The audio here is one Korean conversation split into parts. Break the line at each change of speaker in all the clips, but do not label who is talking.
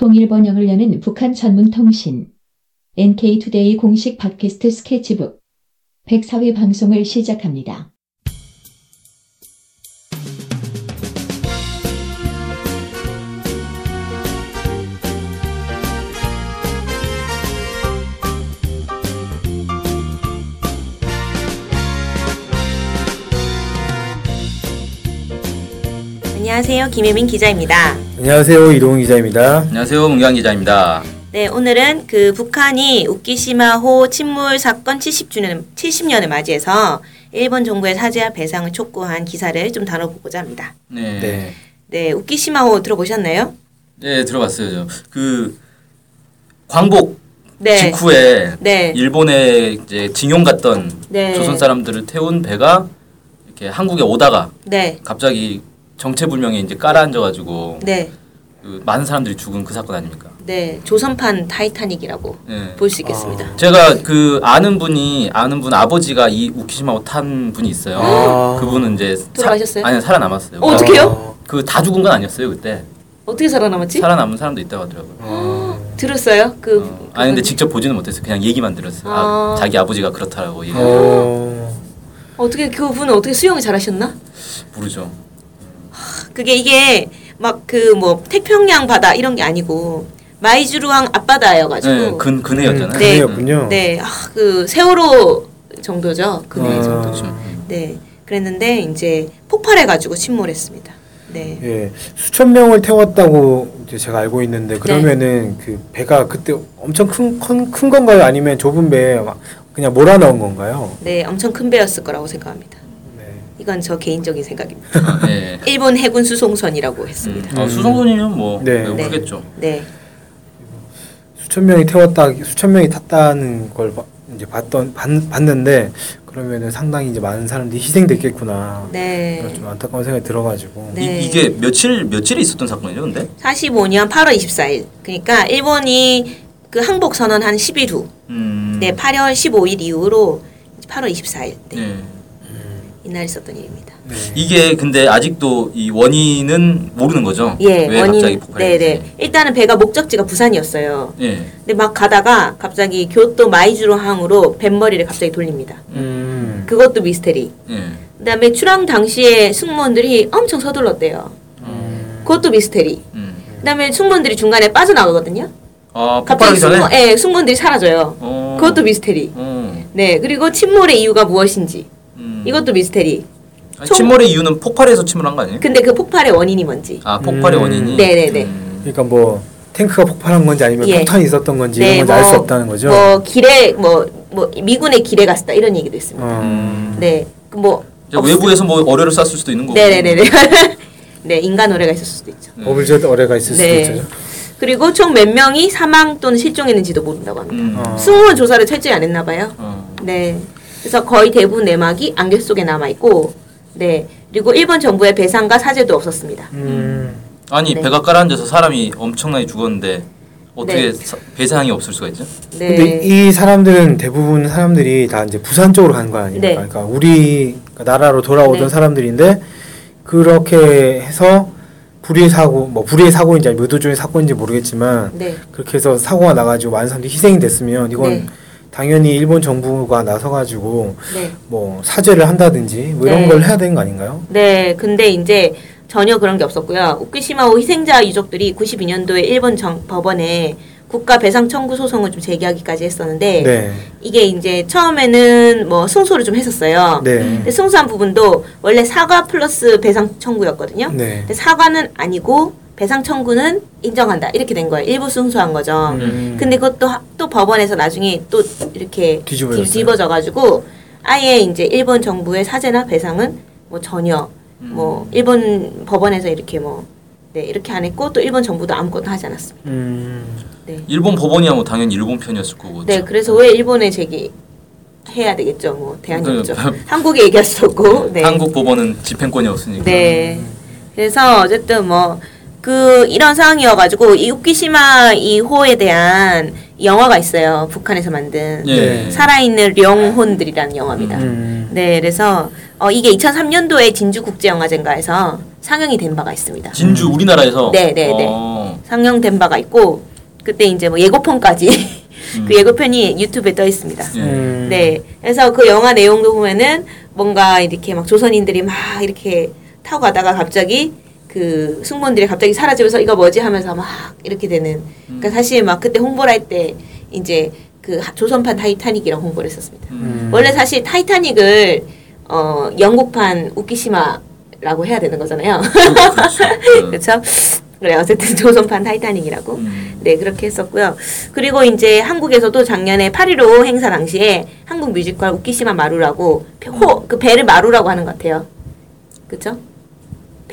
통일 번영을 여는 북한 전문 통신 NK투데이 공식 팟캐스트 스케치북 104회 방송을 시작합니다.
안녕하세요. 김혜민 기자입니다.
안녕하세요 이동훈 기자입니다.
안녕하세요. 문경 기자입니다.
네, 오늘은 그 북한이 우키시마호 침몰 사건 70주년 70년을 맞이해서 일본 정부의 사죄와 배상을 촉구한 기사를 좀 다뤄보고자 합니다.
네. 네,
네.
네, 우키시마호 들어보셨나요?
들어봤어요. 저. 그 광복
네.
직후에
네.
일본에 이제 징용 갔던
네.
조선 사람들을 태운 배가 이렇게 한국에 오다가
네.
갑자기 정체불명에 이제 깔아앉아가지고
네.
그 많은 사람들이 죽은 그 사건 아닙니까?
네. 조선판 타이타닉이라고
네.
볼 수 있겠습니다.
제가 그 아는 분이 아는 분 아버지가 이 우키시마호 탄 분이 있어요.
아.
그분은 이제
돌아가셨어요?
아니 살아남았어요.
어, 어떡해요?
그 다 죽은 건 아니었어요 그때.
어떻게 살아남았지?
살아남은 사람도 있다고 하더라고요.
어.
들었어요? 그
어, 아니 근데 직접 보지는 못했어요. 그냥 얘기만 들었어요. 아,
아.
자기 아버지가 그렇다라고 얘기.
어.
어떻게 그분은 어떻게 수영을 잘하셨나?
모르죠.
그게 이게 막 그 뭐 태평양 바다 이런 게 아니고 마이주루항 앞바다여가지고
네, 근 근해였잖아요.
음,
네.
그래였군요.
네, 아, 그 세월호 정도죠. 그네
아.
정도죠. 네, 그랬는데 이제 폭발해가지고 침몰했습니다. 네,
예, 수천 명을 태웠다고 이제 제가 알고 있는데 그러면은 그 배가 그때 엄청 큰큰 건가요? 아니면 좁은 배에 막 그냥 몰아 넣은 건가요?
네, 엄청 큰 배였을 거라고 생각합니다.
네.
이건 저 개인적인 생각입니다.
네.
일본 해군 수송선이라고 했습니다.
어, 수송선이면 뭐
네.
네.
크겠죠.
네,
수천 명이 태웠다, 수천 명이 탔다는 걸 봐- 이제 봤던 봤, 봤는데 그러면은 상당히 이제 많은 사람들이 희생됐겠구나.
네,
좀 안타까운 생각이 들어가지고.
네.
이, 이게 며칠 며칠에 있었던 사건이죠, 근데?
45년 8월 24일. 그러니까 일본이 그 항복 선언한 10일 후,
음.
네, 8월 15일 이후로 8월 24일, 네,
네.
이날 있었던 일입니다.
네.
이게 근데 아직도 이 원인은 모르는 거죠.
예,
왜 갑자기 폭발했는지.
네네. 일단은 배가 목적지가 부산이었어요.
예.
근데 막 가다가 갑자기 교토 마이주로 항으로 뱃머리를 갑자기 돌립니다.
음.
그것도 미스테리.
예.
그다음에 출항 당시에 승무원들이 엄청 서둘렀대요. 그것도 미스테리.
음.
그다음에 승무원들이 중간에 빠져나가거든요.
아,
갑자기
폭발하기 전에.
승무원, 예, 승무원들이 사라져요.
어.
그것도 미스테리.
어.
네, 그리고 침몰의 이유가 무엇인지
음.
이것도 미스테리.
아니,
총-
침몰의 이유는 폭발해서 침몰한 거 아니에요?
근데 그 폭발의 원인이 뭔지.
아, 폭발의
음.
원인이.
네네네.
음.
그러니까 뭐 탱크가 폭발한 건지 아니면
예.
폭탄이 있었던 건지 이런 건지 알 수 없다는 거죠.
뭐 길에 뭐뭐 미군의 길에 갔다 이런 얘기도 있습니다.
어.
네, 그뭐
이제 외부에서 뭐 어뢰를 쐈을 수도 있는 거고.
네네네네. 네, 인간 오래가 있을 수도 있죠.
네.
버블젯 어뢰가 있을
네.
수도 있죠.
그리고 총 몇 명이 사망 또는 실종했는지도 모른다고 합니다.
음.
어.
승무원 조사를 철저히 안 했나 봐요.
어.
네. 그래서 거의 대부분 내막이 안개 속에 남아 있고, 네. 그리고 일본 정부의 배상과 사죄도 없었습니다.
음.
아니
네.
배가 깔아앉아서 사람이 엄청나게 죽었는데 어떻게
네.
사- 배상이 없을 수가 있죠?
네.
근데 이 사람들은 대부분 사람들이 다 이제 부산 쪽으로 가는 거 아닙니까?
네.
그러니까 우리 나라로 돌아오던
네.
사람들인데 그렇게 해서 불의의 사고, 뭐 불의의 사고인지 아니면 의도적인 사건인지 모르겠지만
네.
그렇게 해서 사고가 나가지고 많은 사람들이 희생이 됐으면 이건
네.
당연히 일본 정부가 나서가지고
네.
뭐 사죄를 한다든지 뭐 이런
네.
걸 해야 되는 거 아닌가요?
네, 근데 이제 전혀 그런 게 없었고요. 우쿠시마호 희생자 유족들이 92년도에 일본 정, 법원에 국가 배상 청구 소송을 좀 제기하기까지 했었는데
네.
이게 이제 처음에는 뭐 승소를 좀 했었어요.
네.
근데 승소한 부분도 원래 사과 플러스 배상 청구였거든요.
네.
근데 사과는 아니고 배상 청구는 인정한다 이렇게 된 거예요. 일부 승소한 거죠.
음.
근데 그것도 하- 또 법원에서 나중에 또 이렇게
뒤집어졌어요?
뒤집어져 가지고 아예 이제 일본 정부의 사죄나 배상은 뭐 전혀 뭐 일본 법원에서 이렇게 뭐 네, 이렇게 안 했고 또 일본 정부도 아무것도 하지 않았습니다.
음.
네.
일본 법원이야 뭐 당연히 일본 편이었을 거고.
네, 그래서 왜 일본에 제기 해야 되겠죠. 뭐 대안이
그,
없죠.
그,
한국에 얘기할 수 없고. 네.
한국 법원은 집행권이 없으니까.
네. 그래서 어쨌든 뭐 그 이런 상황이어가지고 이 우키시마 이호에 대한 영화가 있어요. 북한에서 만든
예.
살아있는 영혼들이라는 영화입니다.
음.
네, 그래서 어, 이게 2003년도에 진주 국제영화제인가에서 상영이 된 바가 있습니다.
진주 우리나라에서
네, 네, 네.
어.
상영된 바가 있고 그때 이제 뭐 예고편까지
음.
그 예고편이 유튜브에 떠 있습니다.
예.
음.
네, 그래서 그 영화 내용도 보면은 뭔가 이렇게 막 조선인들이 막 이렇게 타고 가다가 갑자기 그 승무원들이 갑자기 사라지면서 이거 뭐지 하면서 막 이렇게 되는. 그러니까 사실 막 그때 홍보를 할 때 이제 그 하- 조선판 타이타닉이라고 홍보를 했었습니다.
음.
원래 사실 타이타닉을 어 영국판 우키시마라고 해야 되는 거잖아요.
그렇죠. 음.
그렇죠? 그래 어쨌든 조선판 타이타닉이라고.
음.
네, 그렇게 했었고요. 그리고 이제 한국에서도 작년에 8.15 행사 당시에 한국 뮤지컬 우키시마 마루라고 호, 그 배를 마루라고 하는 것 같아요. 그쵸?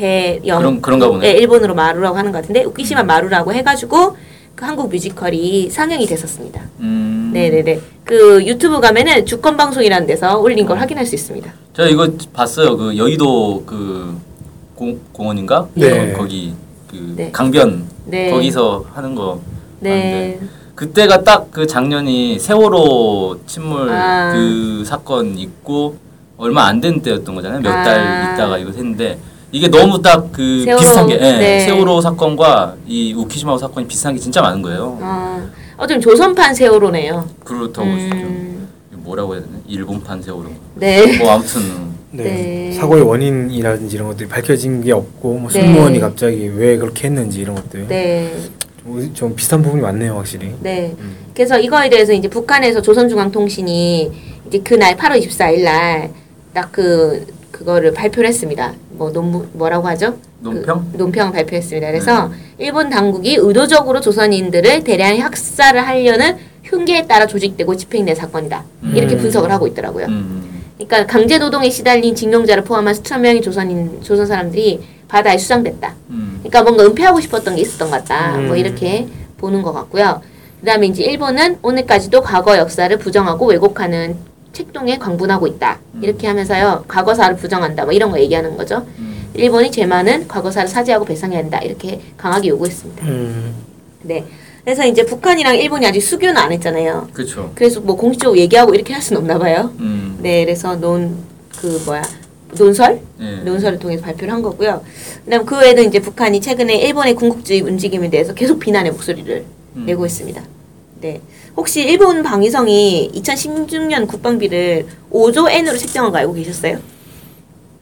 배, 영.
그런- 그런가 보네.
네, 일본으로 마루라고 하는 것 같은데, 우키시마 마루라고 해가지고 그 한국 뮤지컬이 상영이 됐었습니다.
음.
네네네. 그 유튜브 가면은 주권 방송이라는 데서 올린 걸 확인할 수 있습니다.
제가 이거 봤어요. 그 여의도 그 공, 공원인가?
네.
거, 기 그
네.
강변
네.
거기서 하는 거
네.
봤는데 그때가 딱 그 작년이 세월호 침몰
아.
그 사건 있고 얼마 안 된 때였던 거잖아요. 몇달
아.
있다가 이거 했는데 이게 너무 딱 그
세월호,
비슷한 게 예,
네.
세월호 사건과 이 우키시마 사건이 비슷한 게 진짜 많은 거예요.
아, 어좀 조선판 세월호네요.
그렇다고 보시죠.
음,
뭐라고 해야 되나? 일본판 세월호.
네.
뭐 아무튼
네.
네.
사고의 원인이라든지 이런 것들이 밝혀진 게 없고 뭐
네.
승무원이 갑자기 왜 그렇게 했는지 이런 것들
네.
좀, 좀 비슷한 부분이 많네요 확실히.
네.
음.
그래서 이거에 대해서 이제 북한에서 조선중앙통신이 이제 그날 8월 24일 날 딱 그 그거를 발표를 했습니다. 뭐 논문 뭐라고 하죠?
논평?
그 논평을 발표했습니다. 그래서 일본 당국이 의도적으로 조선인들을 대량 학살을 하려는 흉계에 따라 조직되고 집행된 사건이다. 이렇게
음.
분석을 하고 있더라고요.
음.
그러니까 강제 노동에 시달린 징용자를 포함한 수천 명의 조선인 조선 사람들이 바다에 수장됐다.
음.
그러니까 뭔가 은폐하고 싶었던 게 있었던 것 같다.
음.
뭐 이렇게 보는 것 같고요. 그다음에 이제 일본은 오늘까지도 과거 역사를 부정하고 왜곡하는 책동에 광분하고 있다. 이렇게 하면서요. 과거사를 부정한다. 뭐 이런 거 얘기하는 거죠.
음.
일본이 죄만은 과거사를 사죄하고 배상해야 한다. 이렇게 강하게 요구했습니다.
음.
네. 그래서 이제 북한이랑 일본이 아직 수교는 안 했잖아요.
그렇죠.
그래서 뭐 공식적으로 얘기하고 이렇게 할 수는 없나 봐요.
음.
네, 그래서 논 그 뭐야 논설
예.
논설을 통해서 발표를 한 거고요. 그다음 그 외에도 이제 북한이 최근에 일본의 군국주의 움직임에 대해서 계속 비난의 목소리를
음.
내고 있습니다. 네, 혹시 일본 방위성이 2016년 국방비를 5조 엔으로 책정한 거 알고 계셨어요?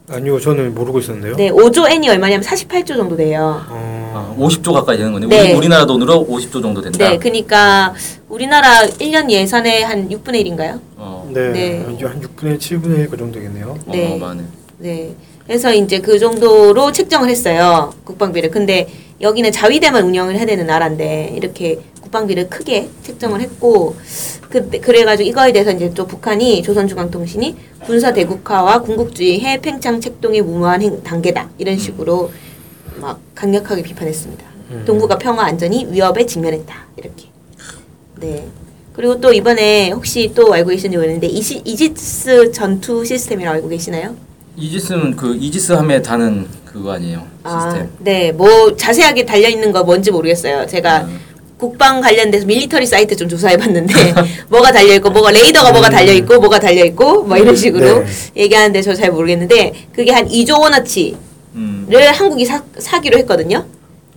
아니요 저는 모르고 있었는데요.
네, 5조 엔이 얼마냐면 48조 정도 돼요.
어,
아, 50조 가까이 되는 거네.
네.
우리, 우리나라 돈으로 50조 정도 된다.
네, 그러니까 우리나라 1년 예산의 한 6분의 1인가요?
어.
네.
네.
이제 한 6분의 1, 7분의 1 그 정도겠네요.
네.
어마어마하네.
네. 그래서 이제 그 정도로 책정을 했어요. 국방비를. 근데 여기는 자위대만 운영을 해야 되는 나라인데 이렇게 국방비를 크게 책정을 했고 그 그래가지고 이거에 대해서 이제 또 북한이 조선중앙통신이 군사 대국화와 군국주의 해외 팽창 책동의 무모한 행, 단계다 이런 식으로 막 강력하게 비판했습니다.
음.
동북아 평화 안전이 위협에 직면했다 이렇게. 네. 그리고 또 이번에 혹시 또 알고 계신지 모르겠는데 이시, 이지스 전투 시스템이라고 알고 계시나요?
이지스는 그 이지스 함에 다는 그거 아니에요. 시스템.
아, 네, 뭐 자세하게 달려 있는 거 뭔지 모르겠어요. 제가
음.
국방 관련돼서 밀리터리 사이트 좀 조사해봤는데 뭐가 달려 있고 뭐가 레이더가 뭐가 달려 있고 뭐가 달려 있고 뭐 이런 식으로
네.
얘기하는데 저 잘 모르겠는데 그게 한 2조 원어치를
음.
한국이 사, 사기로 했거든요.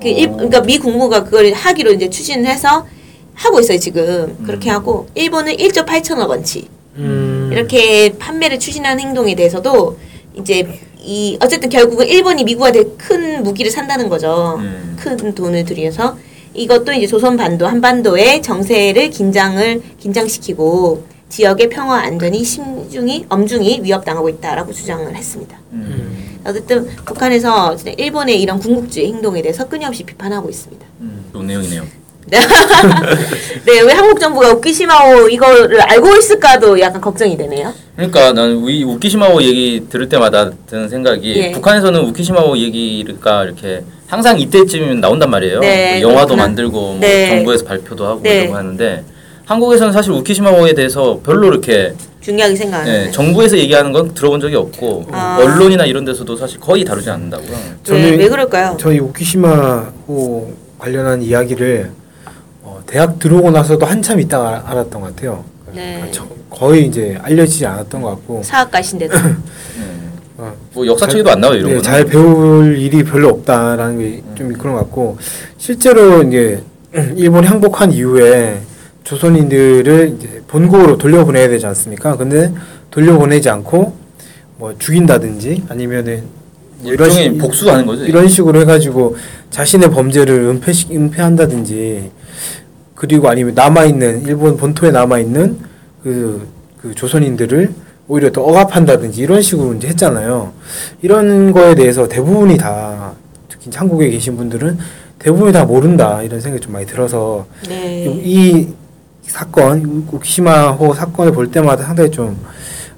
그 일,
오.
그러니까 미 국무가 그걸 하기로 이제 추진을 해서 하고 있어요 지금 그렇게
음.
하고 일본은 1조 8천억 원치
음.
이렇게 판매를 추진하는 행동에 대해서도 이제 이 어쨌든 결국은 일본이 미국한테 큰 무기를 산다는 거죠.
음.
큰 돈을 들여서 이것도 이제 조선 반도 한반도의 정세를 긴장을 긴장시키고 지역의 평화 안전이 심중히 엄중히 위협당하고 있다라고 주장을 했습니다.
음.
어쨌든 북한에서 일본의 이런 군국주의 행동에 대해서 끊임없이 비판하고 있습니다.
음. 좋은 내용이네요.
네, 왜 한국 정부가 우키시마오 이거를 알고 있을까도 약간 걱정이 되네요.
그러니까 나는 이 우키시마오 얘기 들을 때마다 드는 생각이
예.
북한에서는 우키시마오 얘기가 이렇게 항상 이때쯤이면 나온단 말이에요.
네,
뭐 영화도
그렇구나.
만들고 뭐
네.
정부에서 발표도 하고
네.
이러고 하는데 한국에서는 사실 우키시마오에 대해서 별로 이렇게
중요하게 생각하는.
네, 정부에서 얘기하는 건 들어본 적이 없고
아.
언론이나 이런 데서도 사실 거의 다루지 않는다고요.
왜, 왜 그럴까요?
저희 우키시마호 관련한 이야기를 어, 대학 들어오고 나서도 한참 있다가 알았던 것 같아요.
네.
그러니까 저- 거의 이제 알려지지 않았던 것 같고
사학가신데도.
네.
어,
뭐 역사책에도 안 나와 요 이런
네,
거.
잘 배울 일이 별로 없다라는 게 좀 그런 것 같고 실제로 이제 일본이 항복한 이후에 조선인들을 이제 본국으로 돌려보내야 되지 않습니까? 근데 돌려보내지 않고 뭐 죽인다든지 아니면은 뭐 이런
일종의
식-
복수하는 거죠.
이런 식으로 해가지고 자신의 범죄를 은폐 은폐한다든지 그리고 아니면 남아 있는 일본 본토에 남아 있는 그, 그 조선인들을 오히려 더 억압한다든지 이런 식으로 이제 했잖아요. 이런 거에 대해서 대부분이 다 특히 한국에 계신 분들은 대부분이 다 모른다 이런 생각이 좀 많이 들어서
네.
이 사건 우키시마호 사건을 볼 때마다 상당히 좀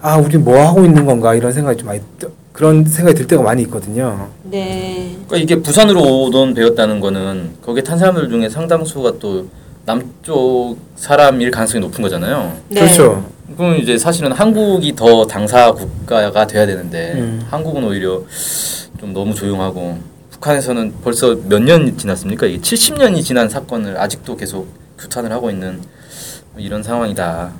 아 우리 뭐 하고 있는 건가 이런 생각이 좀 많이 드- 그런 생각이 들 때가 많이 있거든요.
네.
그러니까 이게 부산으로 오던 배였다는 거는 거기에 탄 사람들 중에 상당수가 또 남쪽 사람일 가능성이 높은 거잖아요.
네.
그렇죠.
그럼 이제 사실은 한국이 더 당사 국가가 돼야 되는데
음.
한국은 오히려 좀 너무 조용하고 북한에서는 벌써 몇 년 지났습니까? 이게 70년이 지난 사건을 아직도 계속 규탄을 하고 있는 이런 상황이다.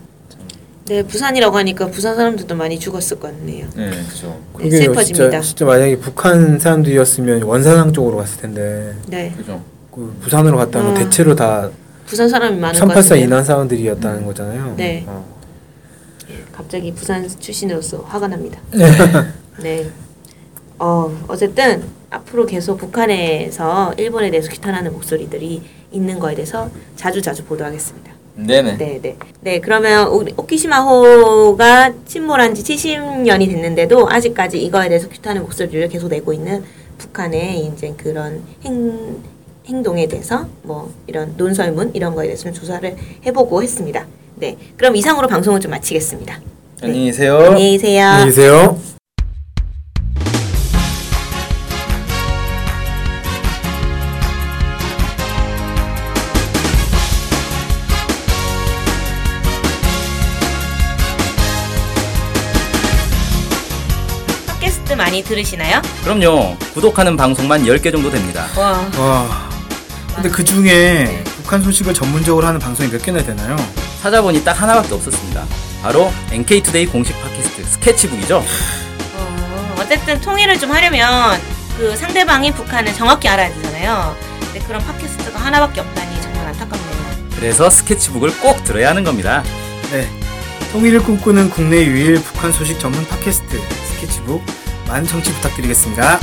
네, 부산이라고 하니까 부산 사람들도 많이 죽었을 것 같네요.
네, 그죠.
네,
그게
슬퍼집니다.
진짜, 진짜 만약에 북한 사람들이었으면 원산항 쪽으로 갔을 텐데
네.
그죠.
그 부산으로 갔다면
아.
대체로 다
부산 사람이 많을
것384
같아요.
이난 사람들이었다는 거잖아요.
네.
어.
갑자기 부산 출신으로서 화가 납니다. 네. 어, 어쨌든 앞으로 계속 북한에서 일본에 대해서 규탄하는 목소리들이 있는 거에 대해서 자주 자주 보도하겠습니다.
네네.
네, 네. 네, 그러면 우리 오키시마호가 침몰한 지 70년이 됐는데도 아직까지 이거에 대해서 규탄의 목소리를 계속 내고 있는 북한의 이제 그런 행, 행동에 대해서 뭐 이런 논설문 이런 거에 대해서 좀 조사를 해보고 했습니다. 네, 그럼 이상으로 방송을 좀 마치겠습니다.
안녕히 계세요.
안녕히 계세요.
안녕히 계세요.
팟캐스트 많이 들으시나요?
그럼요. 구독하는 방송만 10개 정도 됩니다.
와,
와. 근데 그 중에 북한 소식을 전문적으로 하는 방송이 몇 개나 되나요?
찾아보니 딱 하나밖에 없었습니다. 바로 NK투데이 공식 팟캐스트 스케치북이죠.
어, 어쨌든 통일을 좀 하려면 그 상대방이 북한을 정확히 알아야 되잖아요. 근데 그런 팟캐스트가 하나밖에 없다니 정말 안타깝네요.
그래서 스케치북을 꼭 들어야 하는 겁니다.
네. 통일을 꿈꾸는 국내 유일 북한 소식 전문 팟캐스트 스케치북 많은 청취 부탁드리겠습니다.